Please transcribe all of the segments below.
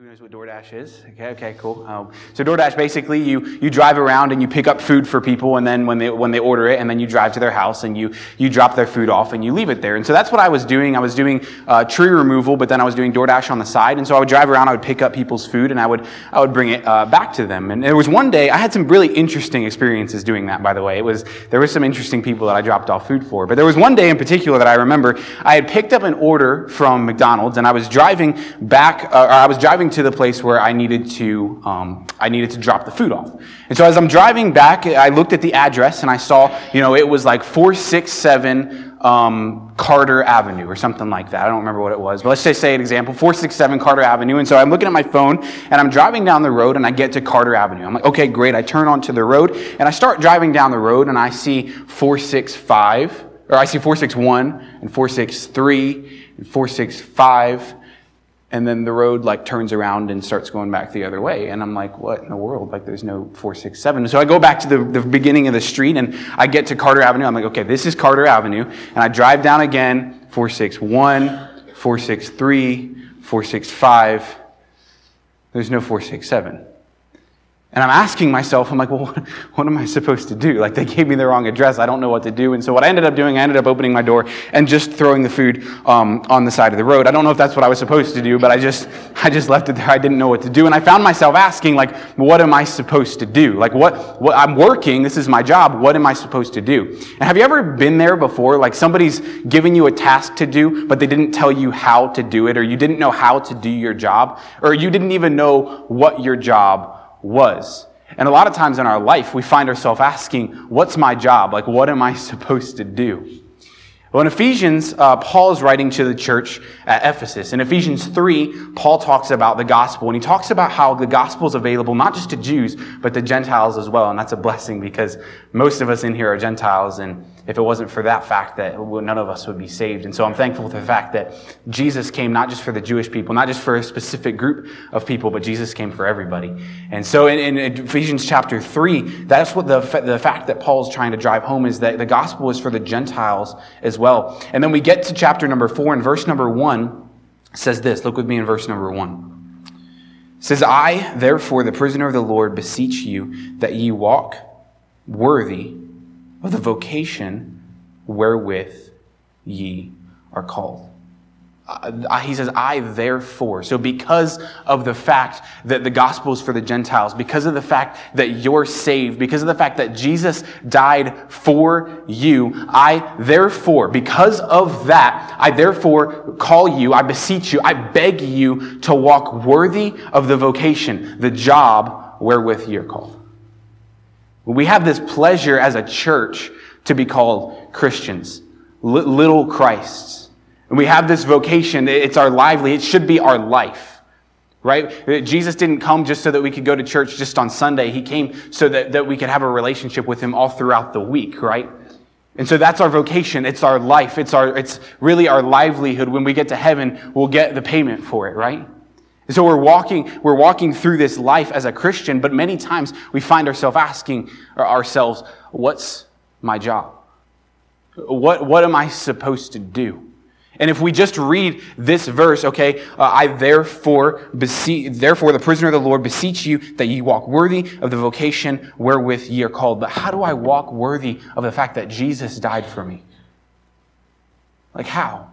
Who knows what DoorDash is? Okay, okay, cool. Um, so DoorDash basically you you drive around and you pick up food for people, and then when they when they order it, and then you drive to their house and you you drop their food off and you leave it there. And so that's what I was doing. I was doing uh, tree removal, but then I was doing DoorDash on the side. And so I would drive around, I would pick up people's food, and I would I would bring it uh, back to them. And there was one day I had some really interesting experiences doing that. By the way, it was there was some interesting people that I dropped off food for. But there was one day in particular that I remember. I had picked up an order from McDonald's, and I was driving back, uh, or I was driving to the place where I needed to, um, I needed to drop the food off. And so as I'm driving back, I looked at the address and I saw, you know, it was like 467 um, Carter Avenue or something like that. I don't remember what it was, but let's just say an example 467 Carter Avenue. And so I'm looking at my phone and I'm driving down the road and I get to Carter Avenue. I'm like, okay, great. I turn onto the road and I start driving down the road and I see 465, or I see 461 and 463 and 465 and then the road like turns around and starts going back the other way. And i'm like what in the world? Like there's no 467 so i go back to the, the beginning of the street and i get to carter avenue. I'm like okay this is carter avenue. And i drive down again 461 463 465 there's no 467 and I'm asking myself, I'm like, well, what, what, am I supposed to do? Like, they gave me the wrong address. I don't know what to do. And so, what I ended up doing, I ended up opening my door and just throwing the food um, on the side of the road. I don't know if that's what I was supposed to do, but I just, I just left it there. I didn't know what to do. And I found myself asking, like, what am I supposed to do? Like, what, what I'm working, this is my job. What am I supposed to do? And have you ever been there before? Like, somebody's giving you a task to do, but they didn't tell you how to do it, or you didn't know how to do your job, or you didn't even know what your job was. And a lot of times in our life, we find ourselves asking, What's my job? Like, what am I supposed to do? Well, in Ephesians, uh, Paul is writing to the church at Ephesus. In Ephesians 3, Paul talks about the gospel, and he talks about how the gospel is available not just to Jews, but to Gentiles as well. And that's a blessing because most of us in here are Gentiles, and if it wasn't for that fact that none of us would be saved. And so I'm thankful for the fact that Jesus came not just for the Jewish people, not just for a specific group of people, but Jesus came for everybody. And so in, in Ephesians chapter 3, that's what the, the fact that Paul's trying to drive home is that the gospel is for the Gentiles as well. And then we get to chapter number 4 and verse number 1 says this. Look with me in verse number 1 says, I, therefore, the prisoner of the Lord, beseech you that ye walk worthy of the vocation wherewith ye are called. Uh, he says, I therefore. So, because of the fact that the gospel is for the Gentiles, because of the fact that you're saved, because of the fact that Jesus died for you, I therefore, because of that, I therefore call you, I beseech you, I beg you to walk worthy of the vocation, the job wherewith you're called. We have this pleasure as a church to be called Christians, little Christs. And we have this vocation. It's our lively. It should be our life, right? Jesus didn't come just so that we could go to church just on Sunday. He came so that, that we could have a relationship with him all throughout the week, right? And so that's our vocation. It's our life. It's our, it's really our livelihood. When we get to heaven, we'll get the payment for it, right? And so we're walking, we're walking through this life as a Christian, but many times we find ourselves asking ourselves, what's my job? What, what am I supposed to do? And if we just read this verse, okay, uh, I therefore beseech, therefore the prisoner of the Lord beseech you that ye walk worthy of the vocation wherewith ye are called. But how do I walk worthy of the fact that Jesus died for me? Like how?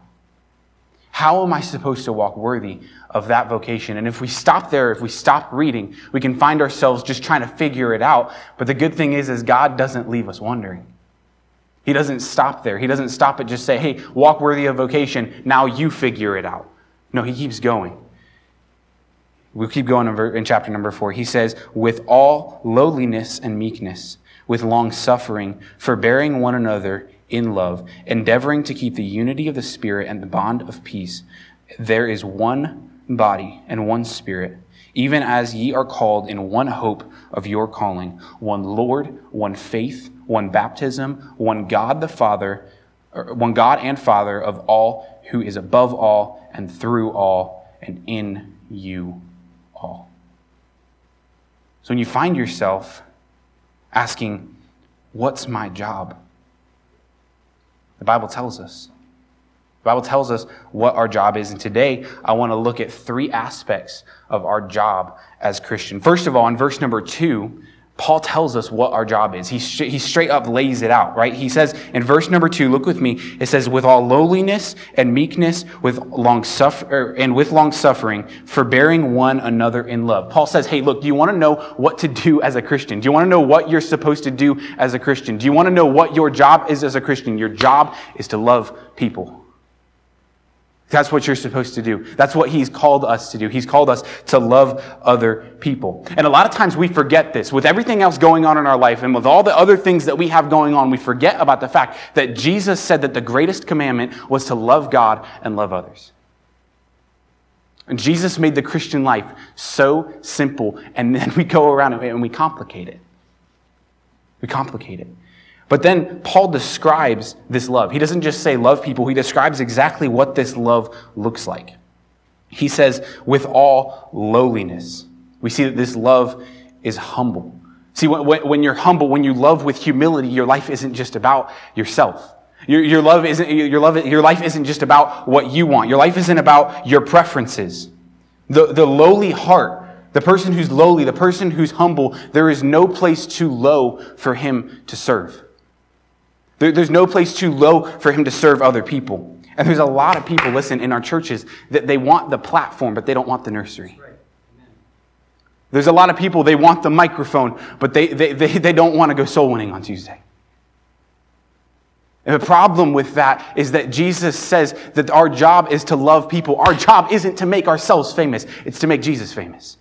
How am I supposed to walk worthy of that vocation? And if we stop there, if we stop reading, we can find ourselves just trying to figure it out. But the good thing is, is God doesn't leave us wondering. He doesn't stop there. He doesn't stop at just say, hey, walk worthy of vocation. Now you figure it out. No, he keeps going. We'll keep going in chapter number four. He says, with all lowliness and meekness, with long suffering, forbearing one another in love, endeavoring to keep the unity of the Spirit and the bond of peace. There is one body and one Spirit, even as ye are called in one hope of your calling, one Lord, one faith, one baptism, one God the Father, one God and Father of all, who is above all and through all and in you all. So when you find yourself asking, What's my job? The Bible tells us. The Bible tells us what our job is. And today, I want to look at three aspects of our job as Christian. First of all, in verse number two, Paul tells us what our job is. He, he straight up lays it out, right? He says in verse number two, look with me. It says, with all lowliness and meekness, with long suffer, and with long suffering, forbearing one another in love. Paul says, hey, look, do you want to know what to do as a Christian? Do you want to know what you're supposed to do as a Christian? Do you want to know what your job is as a Christian? Your job is to love people. That's what you're supposed to do. That's what he's called us to do. He's called us to love other people. And a lot of times we forget this. With everything else going on in our life and with all the other things that we have going on, we forget about the fact that Jesus said that the greatest commandment was to love God and love others. And Jesus made the Christian life so simple, and then we go around and we complicate it. We complicate it. But then Paul describes this love. He doesn't just say love people, he describes exactly what this love looks like. He says, with all lowliness. We see that this love is humble. See, when, you're humble, when you love with humility, your life isn't just about yourself. Your, your, love isn't, your, love, your life isn't just about what you want. Your life isn't about your preferences. The, the lowly heart, the person who's lowly, the person who's humble, there is no place too low for him to serve. There, there's no place too low for him to serve other people. And there's a lot of people, listen, in our churches that they want the platform, but they don't want the nursery. There's a lot of people, they want the microphone, but they, they, they, they don't want to go soul winning on Tuesday. And the problem with that is that Jesus says that our job is to love people. Our job isn't to make ourselves famous, it's to make Jesus famous.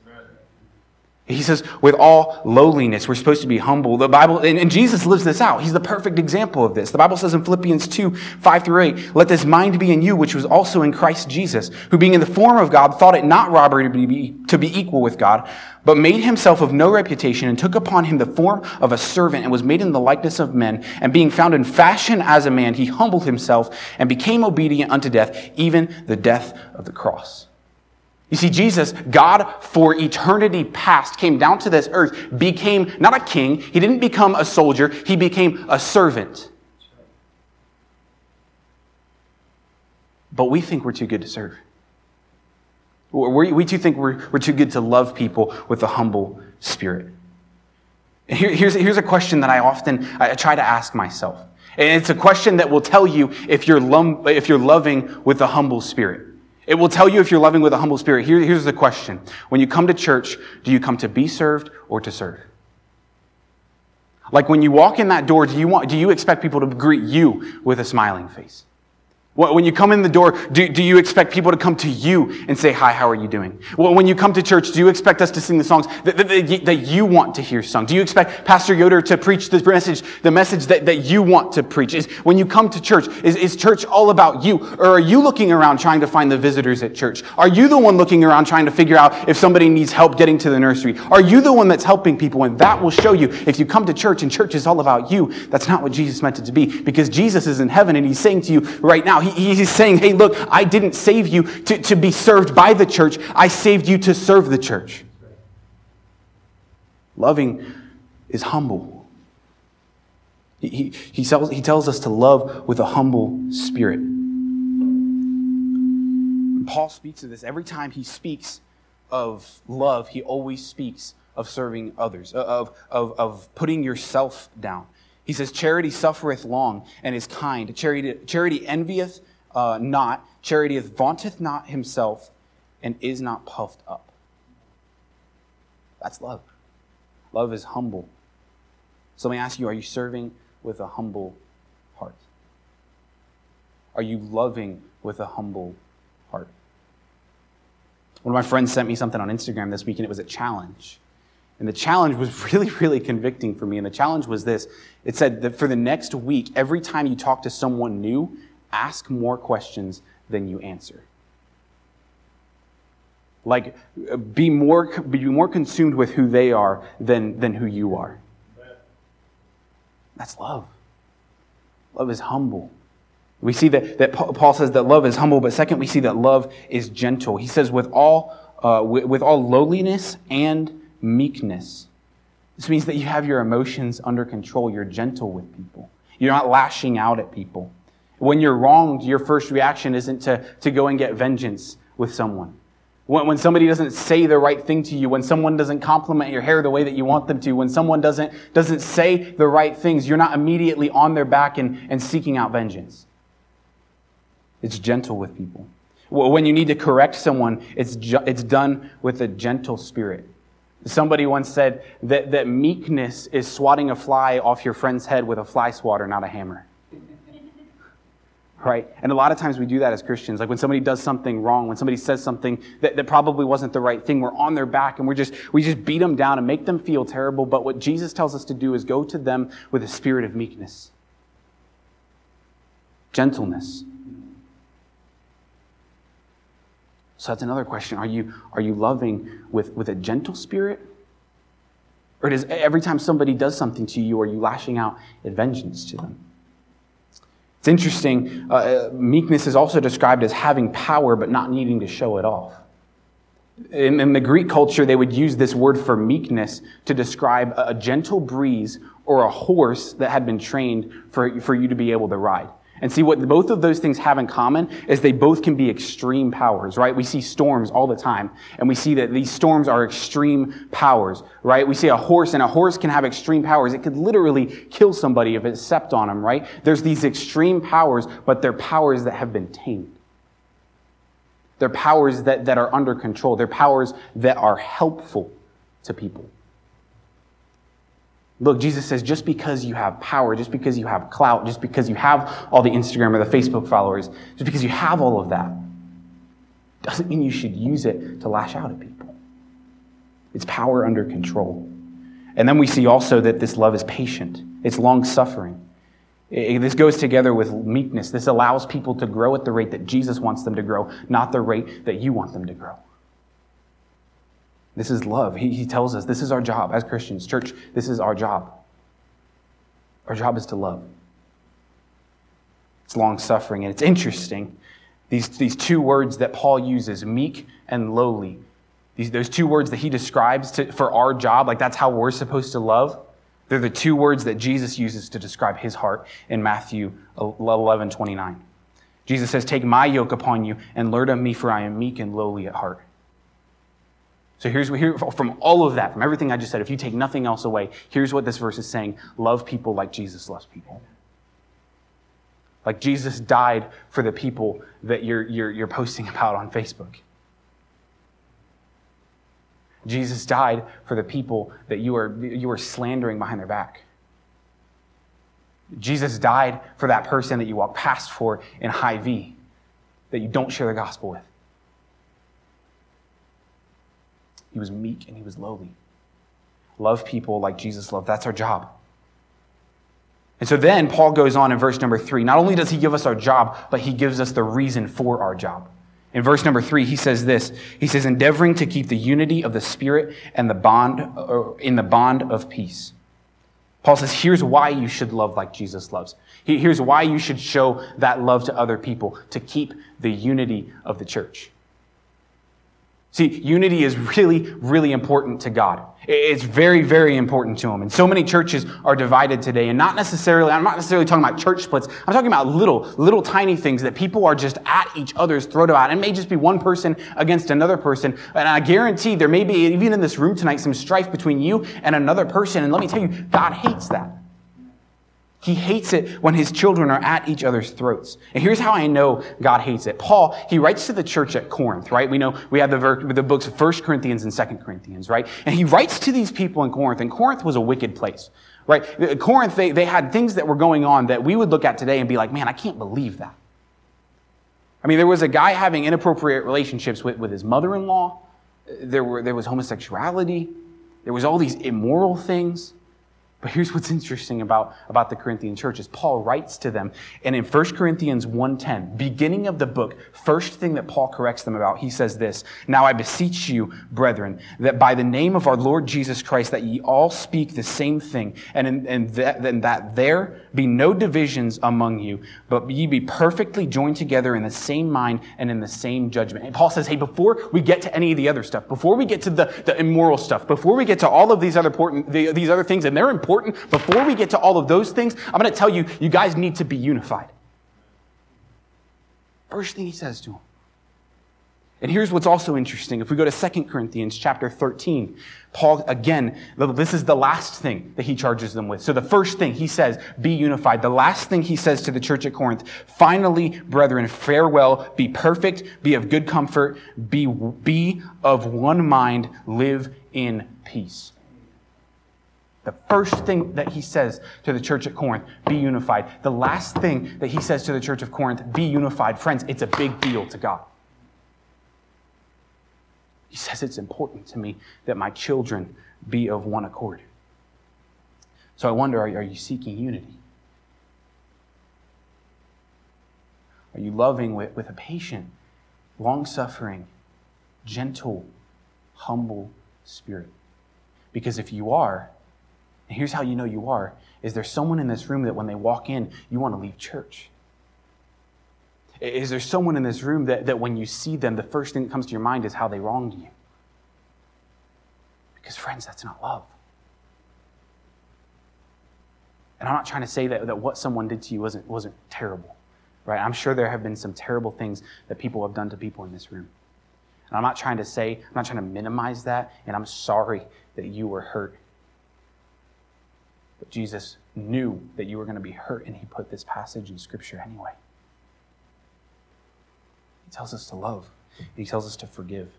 He says, with all lowliness, we're supposed to be humble. The Bible, and, and, Jesus lives this out. He's the perfect example of this. The Bible says in Philippians 2, 5 through 8, let this mind be in you, which was also in Christ Jesus, who being in the form of God, thought it not robbery to be, to be equal with God, but made himself of no reputation and took upon him the form of a servant and was made in the likeness of men. And being found in fashion as a man, he humbled himself and became obedient unto death, even the death of the cross. You see, Jesus, God for eternity past, came down to this earth, became not a king, he didn't become a soldier, he became a servant. But we think we're too good to serve. We, we too think we're, we're too good to love people with a humble spirit. Here, here's, here's a question that I often I try to ask myself. And it's a question that will tell you if you're, lum, if you're loving with a humble spirit. It will tell you if you're loving with a humble spirit. Here, here's the question. When you come to church, do you come to be served or to serve? Like when you walk in that door, do you, want, do you expect people to greet you with a smiling face? When you come in the door, do, do you expect people to come to you and say, Hi, how are you doing? Well, when you come to church, do you expect us to sing the songs that, that, that you want to hear sung? Do you expect Pastor Yoder to preach the message, the message that, that you want to preach? Is when you come to church, is, is church all about you? Or are you looking around trying to find the visitors at church? Are you the one looking around trying to figure out if somebody needs help getting to the nursery? Are you the one that's helping people? And that will show you if you come to church and church is all about you, that's not what Jesus meant it to be. Because Jesus is in heaven and he's saying to you right now, he's saying, hey, look, I didn't save you to, to be served by the church. I saved you to serve the church. Loving is humble. He, he, tells, he tells us to love with a humble spirit. Paul speaks of this. Every time he speaks of love, he always speaks of serving others, of, of, of putting yourself down. He says, Charity suffereth long and is kind. Charity, charity envieth uh, not. Charity vaunteth not himself and is not puffed up. That's love. Love is humble. So let me ask you are you serving with a humble heart? Are you loving with a humble heart? One of my friends sent me something on Instagram this week, and it was a challenge. And the challenge was really, really convicting for me. And the challenge was this it said that for the next week, every time you talk to someone new, ask more questions than you answer. Like, be more, be more consumed with who they are than, than who you are. That's love. Love is humble. We see that, that Paul says that love is humble, but second, we see that love is gentle. He says, with all, uh, with, with all lowliness and meekness. This means that you have your emotions under control. You're gentle with people. You're not lashing out at people. When you're wronged, your first reaction isn't to, to go and get vengeance with someone. When, when somebody doesn't say the right thing to you, when someone doesn't compliment your hair the way that you want them to, when someone doesn't, doesn't say the right things, you're not immediately on their back and, and seeking out vengeance. It's gentle with people. When you need to correct someone, it's, ju- it's done with a gentle spirit. Somebody once said that, that meekness is swatting a fly off your friend's head with a fly swatter, not a hammer right? And a lot of times we do that as Christians. Like when somebody does something wrong, when somebody says something that, that probably wasn't the right thing, we're on their back and we're just, we just beat them down and make them feel terrible. But what Jesus tells us to do is go to them with a spirit of meekness, gentleness. So that's another question. Are you, are you loving with, with a gentle spirit? Or does every time somebody does something to you, are you lashing out in vengeance to them? It's interesting, uh, meekness is also described as having power but not needing to show it off. In, in, the Greek culture, they would use this word for meekness to describe a gentle breeze or a horse that had been trained for, for you to be able to ride. And see what both of those things have in common is they both can be extreme powers, right? We see storms all the time, and we see that these storms are extreme powers, right? We see a horse, and a horse can have extreme powers. It could literally kill somebody if it stepped on them, right? There's these extreme powers, but they're powers that have been tamed. They're powers that, that are under control. They're powers that are helpful to people. Look, Jesus says just because you have power, just because you have clout, just because you have all the Instagram or the Facebook followers, just because you have all of that, doesn't mean you should use it to lash out at people. It's power under control. And then we see also that this love is patient, it's long suffering. This goes together with meekness. This allows people to grow at the rate that Jesus wants them to grow, not the rate that you want them to grow. This is love. He, he tells us this is our job as Christians. Church, this is our job. Our job is to love. It's long suffering. And it's interesting. These, these two words that Paul uses, meek and lowly, these, those two words that he describes to, for our job, like that's how we're supposed to love, they're the two words that Jesus uses to describe his heart in Matthew 11 29. Jesus says, Take my yoke upon you and learn of me, for I am meek and lowly at heart. So here's here, from all of that, from everything I just said, if you take nothing else away, here's what this verse is saying love people like Jesus loves people. Like Jesus died for the people that you're, you're, you're posting about on Facebook. Jesus died for the people that you are, you are slandering behind their back. Jesus died for that person that you walk past for in Hy-Vee that you don't share the gospel with. He was meek and he was lowly. Love people like Jesus loved. That's our job. And so then Paul goes on in verse number three. Not only does he give us our job, but he gives us the reason for our job. In verse number three, he says this. He says, endeavoring to keep the unity of the Spirit and the bond, or in the bond of peace. Paul says, here's why you should love like Jesus loves. Here's why you should show that love to other people, to keep the unity of the church. See, unity is really, really important to God. It's very, very important to Him. And so many churches are divided today. And not necessarily, I'm not necessarily talking about church splits. I'm talking about little, little tiny things that people are just at each other's throat about. It may just be one person against another person. And I guarantee there may be, even in this room tonight, some strife between you and another person. And let me tell you, God hates that. He hates it when his children are at each other's throats. And here's how I know God hates it. Paul, he writes to the church at Corinth, right? We know we have the, the books of 1 Corinthians and 2 Corinthians, right? And he writes to these people in Corinth, and Corinth was a wicked place, right? Corinth, they, they had things that were going on that we would look at today and be like, man, I can't believe that. I mean, there was a guy having inappropriate relationships with, with his mother-in-law. There, were, there was homosexuality. There was all these immoral things. But here's what's interesting about, about the Corinthian church is Paul writes to them, and in 1 Corinthians 1.10, beginning of the book, first thing that Paul corrects them about, he says this, Now I beseech you, brethren, that by the name of our Lord Jesus Christ, that ye all speak the same thing, and, in, and that, and that there be no divisions among you, but ye be perfectly joined together in the same mind and in the same judgment. And Paul says, hey, before we get to any of the other stuff, before we get to the, the immoral stuff, before we get to all of these other important, the, these other things, and they're important, before we get to all of those things, I'm going to tell you, you guys need to be unified. First thing he says to him. And here's what's also interesting. If we go to 2 Corinthians chapter 13, Paul, again, this is the last thing that he charges them with. So the first thing he says, be unified. The last thing he says to the church at Corinth, finally, brethren, farewell, be perfect, be of good comfort, be, be of one mind, live in peace. The first thing that he says to the church at Corinth, be unified. The last thing that he says to the church of Corinth, be unified. Friends, it's a big deal to God. He says it's important to me that my children be of one accord. So I wonder are you seeking unity? Are you loving with, with a patient, long suffering, gentle, humble spirit? Because if you are, here's how you know you are, is there someone in this room that when they walk in, you want to leave church? Is there someone in this room that, that when you see them, the first thing that comes to your mind is how they wronged you? Because, friends, that's not love. And I'm not trying to say that, that what someone did to you wasn't, wasn't terrible, right? I'm sure there have been some terrible things that people have done to people in this room. And I'm not trying to say, I'm not trying to minimize that, and I'm sorry that you were hurt. But Jesus knew that you were going to be hurt, and he put this passage in Scripture anyway. He tells us to love, he tells us to forgive.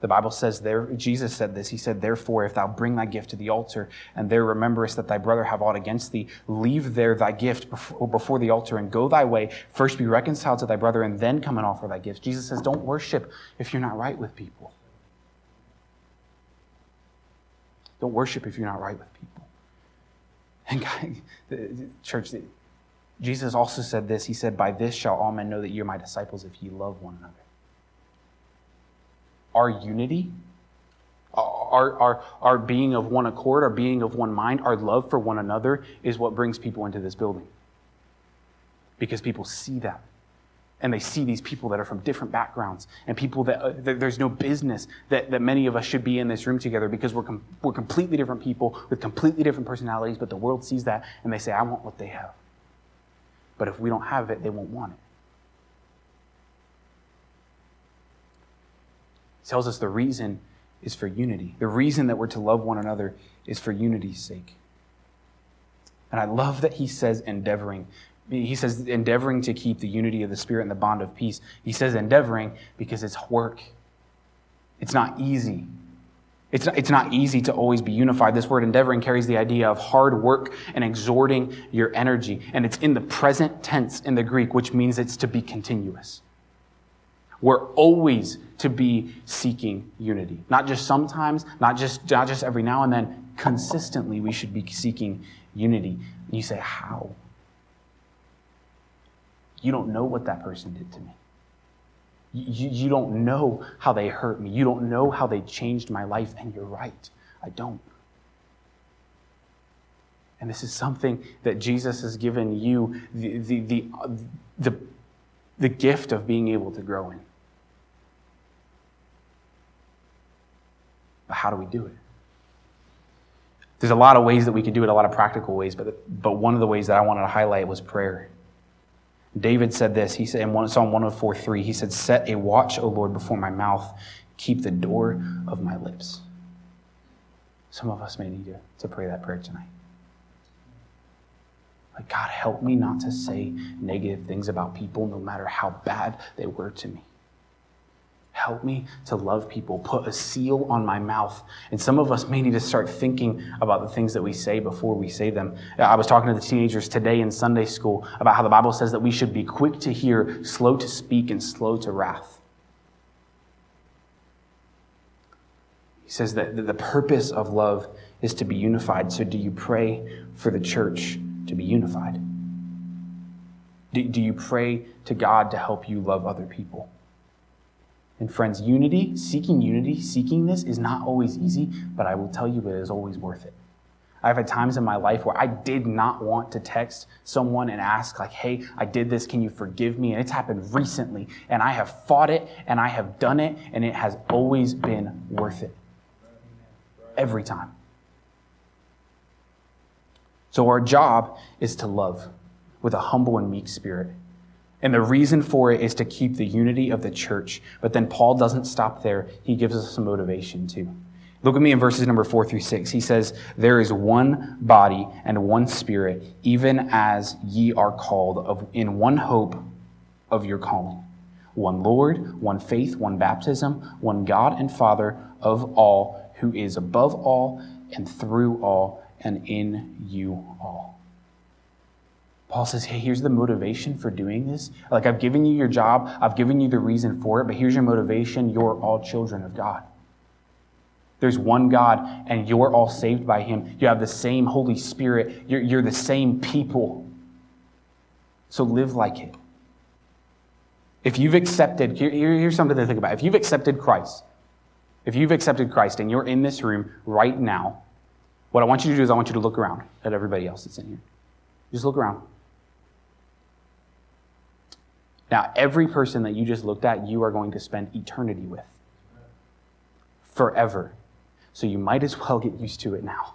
The Bible says there, Jesus said this. He said, Therefore, if thou bring thy gift to the altar, and there rememberest that thy brother have aught against thee, leave there thy gift before the altar and go thy way. First be reconciled to thy brother, and then come and offer thy gifts. Jesus says, Don't worship if you're not right with people. Don't worship if you're not right with people. And God, the church, Jesus also said this. He said, By this shall all men know that you're my disciples if ye love one another. Our unity, our, our, our being of one accord, our being of one mind, our love for one another is what brings people into this building. Because people see that. And they see these people that are from different backgrounds and people that, uh, that there's no business that, that many of us should be in this room together because we're, com- we're completely different people with completely different personalities, but the world sees that and they say, I want what they have. But if we don't have it, they won't want it. He tells us the reason is for unity. The reason that we're to love one another is for unity's sake. And I love that he says endeavoring. He says endeavoring to keep the unity of the Spirit and the bond of peace. He says endeavoring because it's work. It's not easy. It's not, it's not easy to always be unified. This word endeavoring carries the idea of hard work and exhorting your energy. And it's in the present tense in the Greek, which means it's to be continuous. We're always to be seeking unity. Not just sometimes, not just, not just every now and then. Consistently, we should be seeking unity. And you say, How? You don't know what that person did to me. You, you don't know how they hurt me. You don't know how they changed my life. And you're right. I don't. And this is something that Jesus has given you the, the, the, uh, the, the gift of being able to grow in. But how do we do it? There's a lot of ways that we can do it, a lot of practical ways, but, but one of the ways that I wanted to highlight was prayer. David said this. He said in Psalm 104 3, he said, Set a watch, O Lord, before my mouth, keep the door of my lips. Some of us may need to, to pray that prayer tonight. Like, God, help me not to say negative things about people, no matter how bad they were to me. Help me to love people. Put a seal on my mouth. And some of us may need to start thinking about the things that we say before we say them. I was talking to the teenagers today in Sunday school about how the Bible says that we should be quick to hear, slow to speak, and slow to wrath. He says that the purpose of love is to be unified. So, do you pray for the church to be unified? Do, you pray to God to help you love other people? And friends, unity, seeking unity, seeking this is not always easy, but I will tell you it is always worth it. I've had times in my life where I did not want to text someone and ask, like, hey, I did this, can you forgive me? And it's happened recently, and I have fought it, and I have done it, and it has always been worth it. Every time. So, our job is to love with a humble and meek spirit And the reason for it is to keep the unity of the church. But then Paul doesn't stop there. He gives us some motivation too. Look at me in verses number four through six. He says, There is one body and one spirit, even as ye are called of, in one hope of your calling. One Lord, one faith, one baptism, one God and Father of all, who is above all and through all and in you all. Paul says, Hey, here's the motivation for doing this. Like, I've given you your job, I've given you the reason for it, but here's your motivation. You're all children of God. There's one God, and you're all saved by Him. You have the same Holy Spirit, you're, you're the same people. So live like it. If you've accepted, here, here's something to think about. If you've accepted Christ, if you've accepted Christ and you're in this room right now, what I want you to do is I want you to look around at everybody else that's in here. Just look around. Now, every person that you just looked at, you are going to spend eternity with. Forever. So you might as well get used to it now.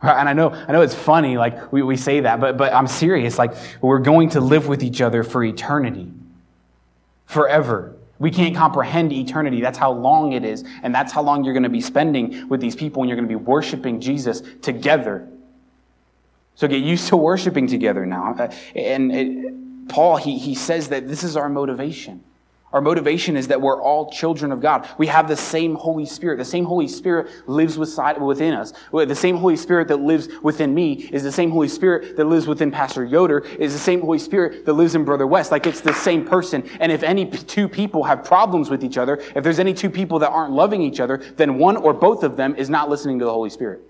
And I know, I know it's funny, like we, we say that, but, but I'm serious. Like we're going to live with each other for eternity, forever. We can't comprehend eternity. That's how long it is. And that's how long you're going to be spending with these people and you're going to be worshiping Jesus together. So get used to worshiping together now. Uh, and it, Paul, he, he says that this is our motivation. Our motivation is that we're all children of God. We have the same Holy Spirit. The same Holy Spirit lives within us. The same Holy Spirit that lives within me is the same Holy Spirit that lives within Pastor Yoder, is the same Holy Spirit that lives in Brother West. Like it's the same person. And if any two people have problems with each other, if there's any two people that aren't loving each other, then one or both of them is not listening to the Holy Spirit.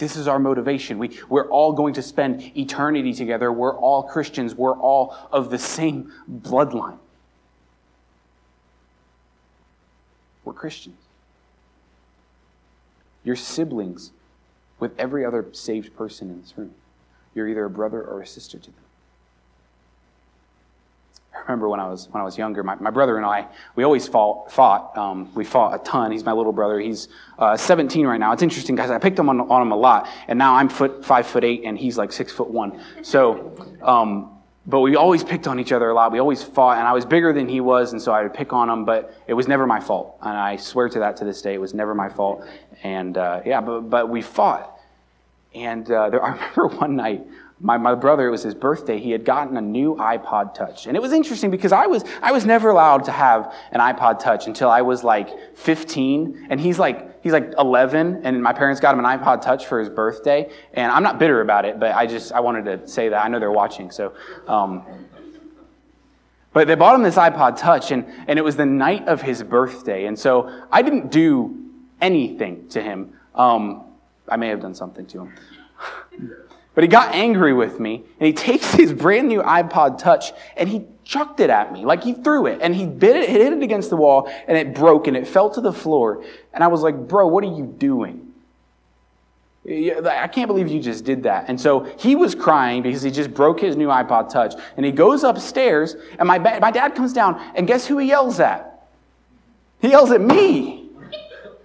This is our motivation. We, we're all going to spend eternity together. We're all Christians. We're all of the same bloodline. We're Christians. You're siblings with every other saved person in this room. You're either a brother or a sister to them. Remember when I was when I was younger, my, my brother and I, we always fought. fought. Um, we fought a ton. He's my little brother. He's uh, 17 right now. It's interesting, guys. I picked him on, on him a lot, and now I'm foot five foot eight, and he's like six foot one. So, um, but we always picked on each other a lot. We always fought, and I was bigger than he was, and so I would pick on him. But it was never my fault, and I swear to that to this day. It was never my fault. And uh, yeah, but but we fought, and uh, there, I remember one night my, my brother, it was his birthday, he had gotten a new iPod Touch. And it was interesting because I was, I was never allowed to have an iPod Touch until I was like 15. And he's like, he's like 11, and my parents got him an iPod Touch for his birthday. And I'm not bitter about it, but I just, I wanted to say that. I know they're watching, so. Um, but they bought him this iPod Touch, and, and it was the night of his birthday. And so I didn't do anything to him. Um, I may have done something to him. But he got angry with me, and he takes his brand new iPod Touch and he chucked it at me. Like he threw it, and he bit it, hit it against the wall, and it broke, and it fell to the floor. And I was like, bro, what are you doing? I can't believe you just did that. And so he was crying because he just broke his new iPod Touch. And he goes upstairs, and my, my dad comes down, and guess who he yells at? He yells at me.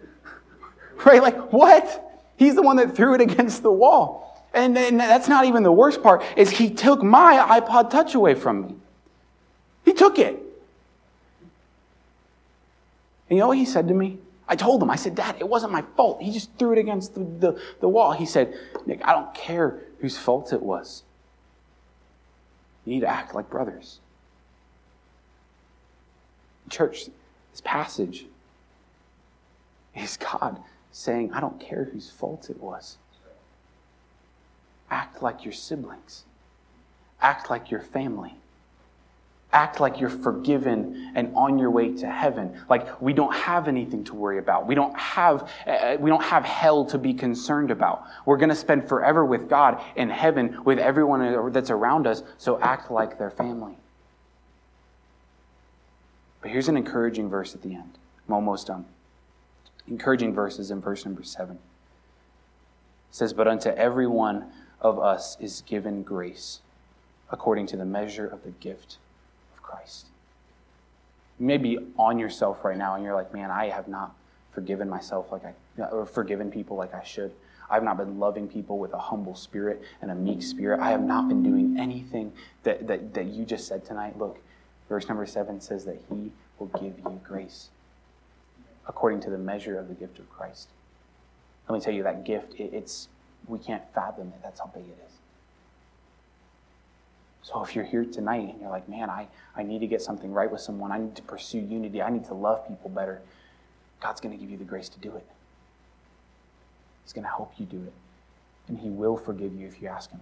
right? Like, what? He's the one that threw it against the wall. And, that's not even the worst part, is he took my iPod Touch away from me. He took it. And you know what he said to me? I told him, I said, Dad, it wasn't my fault. He just threw it against the, the, the wall. He said, Nick, I don't care whose fault it was. You need to act like brothers. Church, this passage is God saying, I don't care whose fault it was. Act like your siblings. Act like your family. Act like you're forgiven and on your way to heaven. Like we don't have anything to worry about. We don't have, uh, we don't have hell to be concerned about. We're going to spend forever with God in heaven with everyone that's around us. So act like their family. But here's an encouraging verse at the end. I'm almost done. Encouraging verses in verse number seven. It says, But unto everyone of us is given grace according to the measure of the gift of Christ. You may be on yourself right now and you're like, man, I have not forgiven myself like I, or forgiven people like I should. I've not been loving people with a humble spirit and a meek spirit. I have not been doing anything that, that, that you just said tonight. Look, verse number seven says that He will give you grace according to the measure of the gift of Christ. Let me tell you, that gift, it, it's, we can't fathom it. That's how big it is. So if you're here tonight and you're like, man, I, I need to get something right with someone, I need to pursue unity, I need to love people better, God's going to give you the grace to do it. He's going to help you do it. And He will forgive you if you ask Him.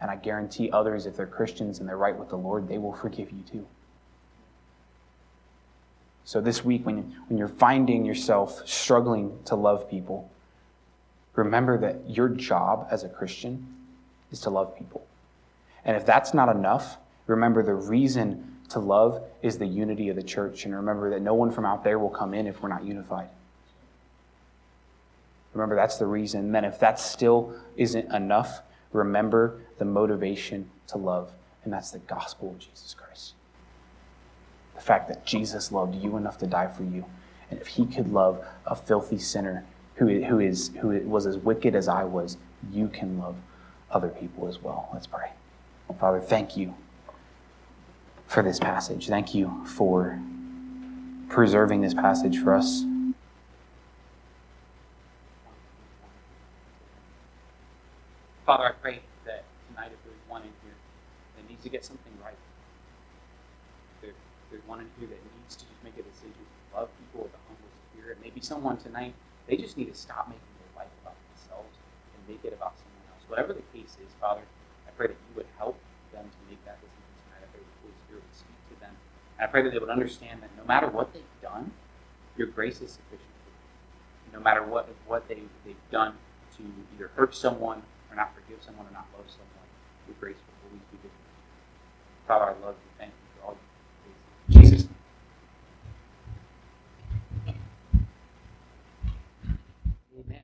And I guarantee others, if they're Christians and they're right with the Lord, they will forgive you too. So this week, when, when you're finding yourself struggling to love people, remember that your job as a Christian is to love people. And if that's not enough, remember the reason to love is the unity of the church. And remember that no one from out there will come in if we're not unified. Remember, that's the reason. And then, if that still isn't enough, remember the motivation to love, and that's the gospel of Jesus Christ. The fact that Jesus loved you enough to die for you. And if he could love a filthy sinner who, who, is, who was as wicked as I was, you can love other people as well. Let's pray. Father, thank you for this passage. Thank you for preserving this passage for us. Father, I pray that tonight, if there's one in here that needs to get something right, if there's one in here that needs to just make a decision to love people with a humble spirit, maybe someone tonight, they just need to stop making their life about themselves and make it about someone else. Whatever the case is, Father, I pray that you would help them to make that decision tonight. I pray that the Holy Spirit would speak to them. And I pray that they would understand that no matter what they've done, your grace is sufficient for them. No matter what what they, they've done to either hurt someone or not forgive someone or not love someone, your grace will always be good. Father, I love you. You.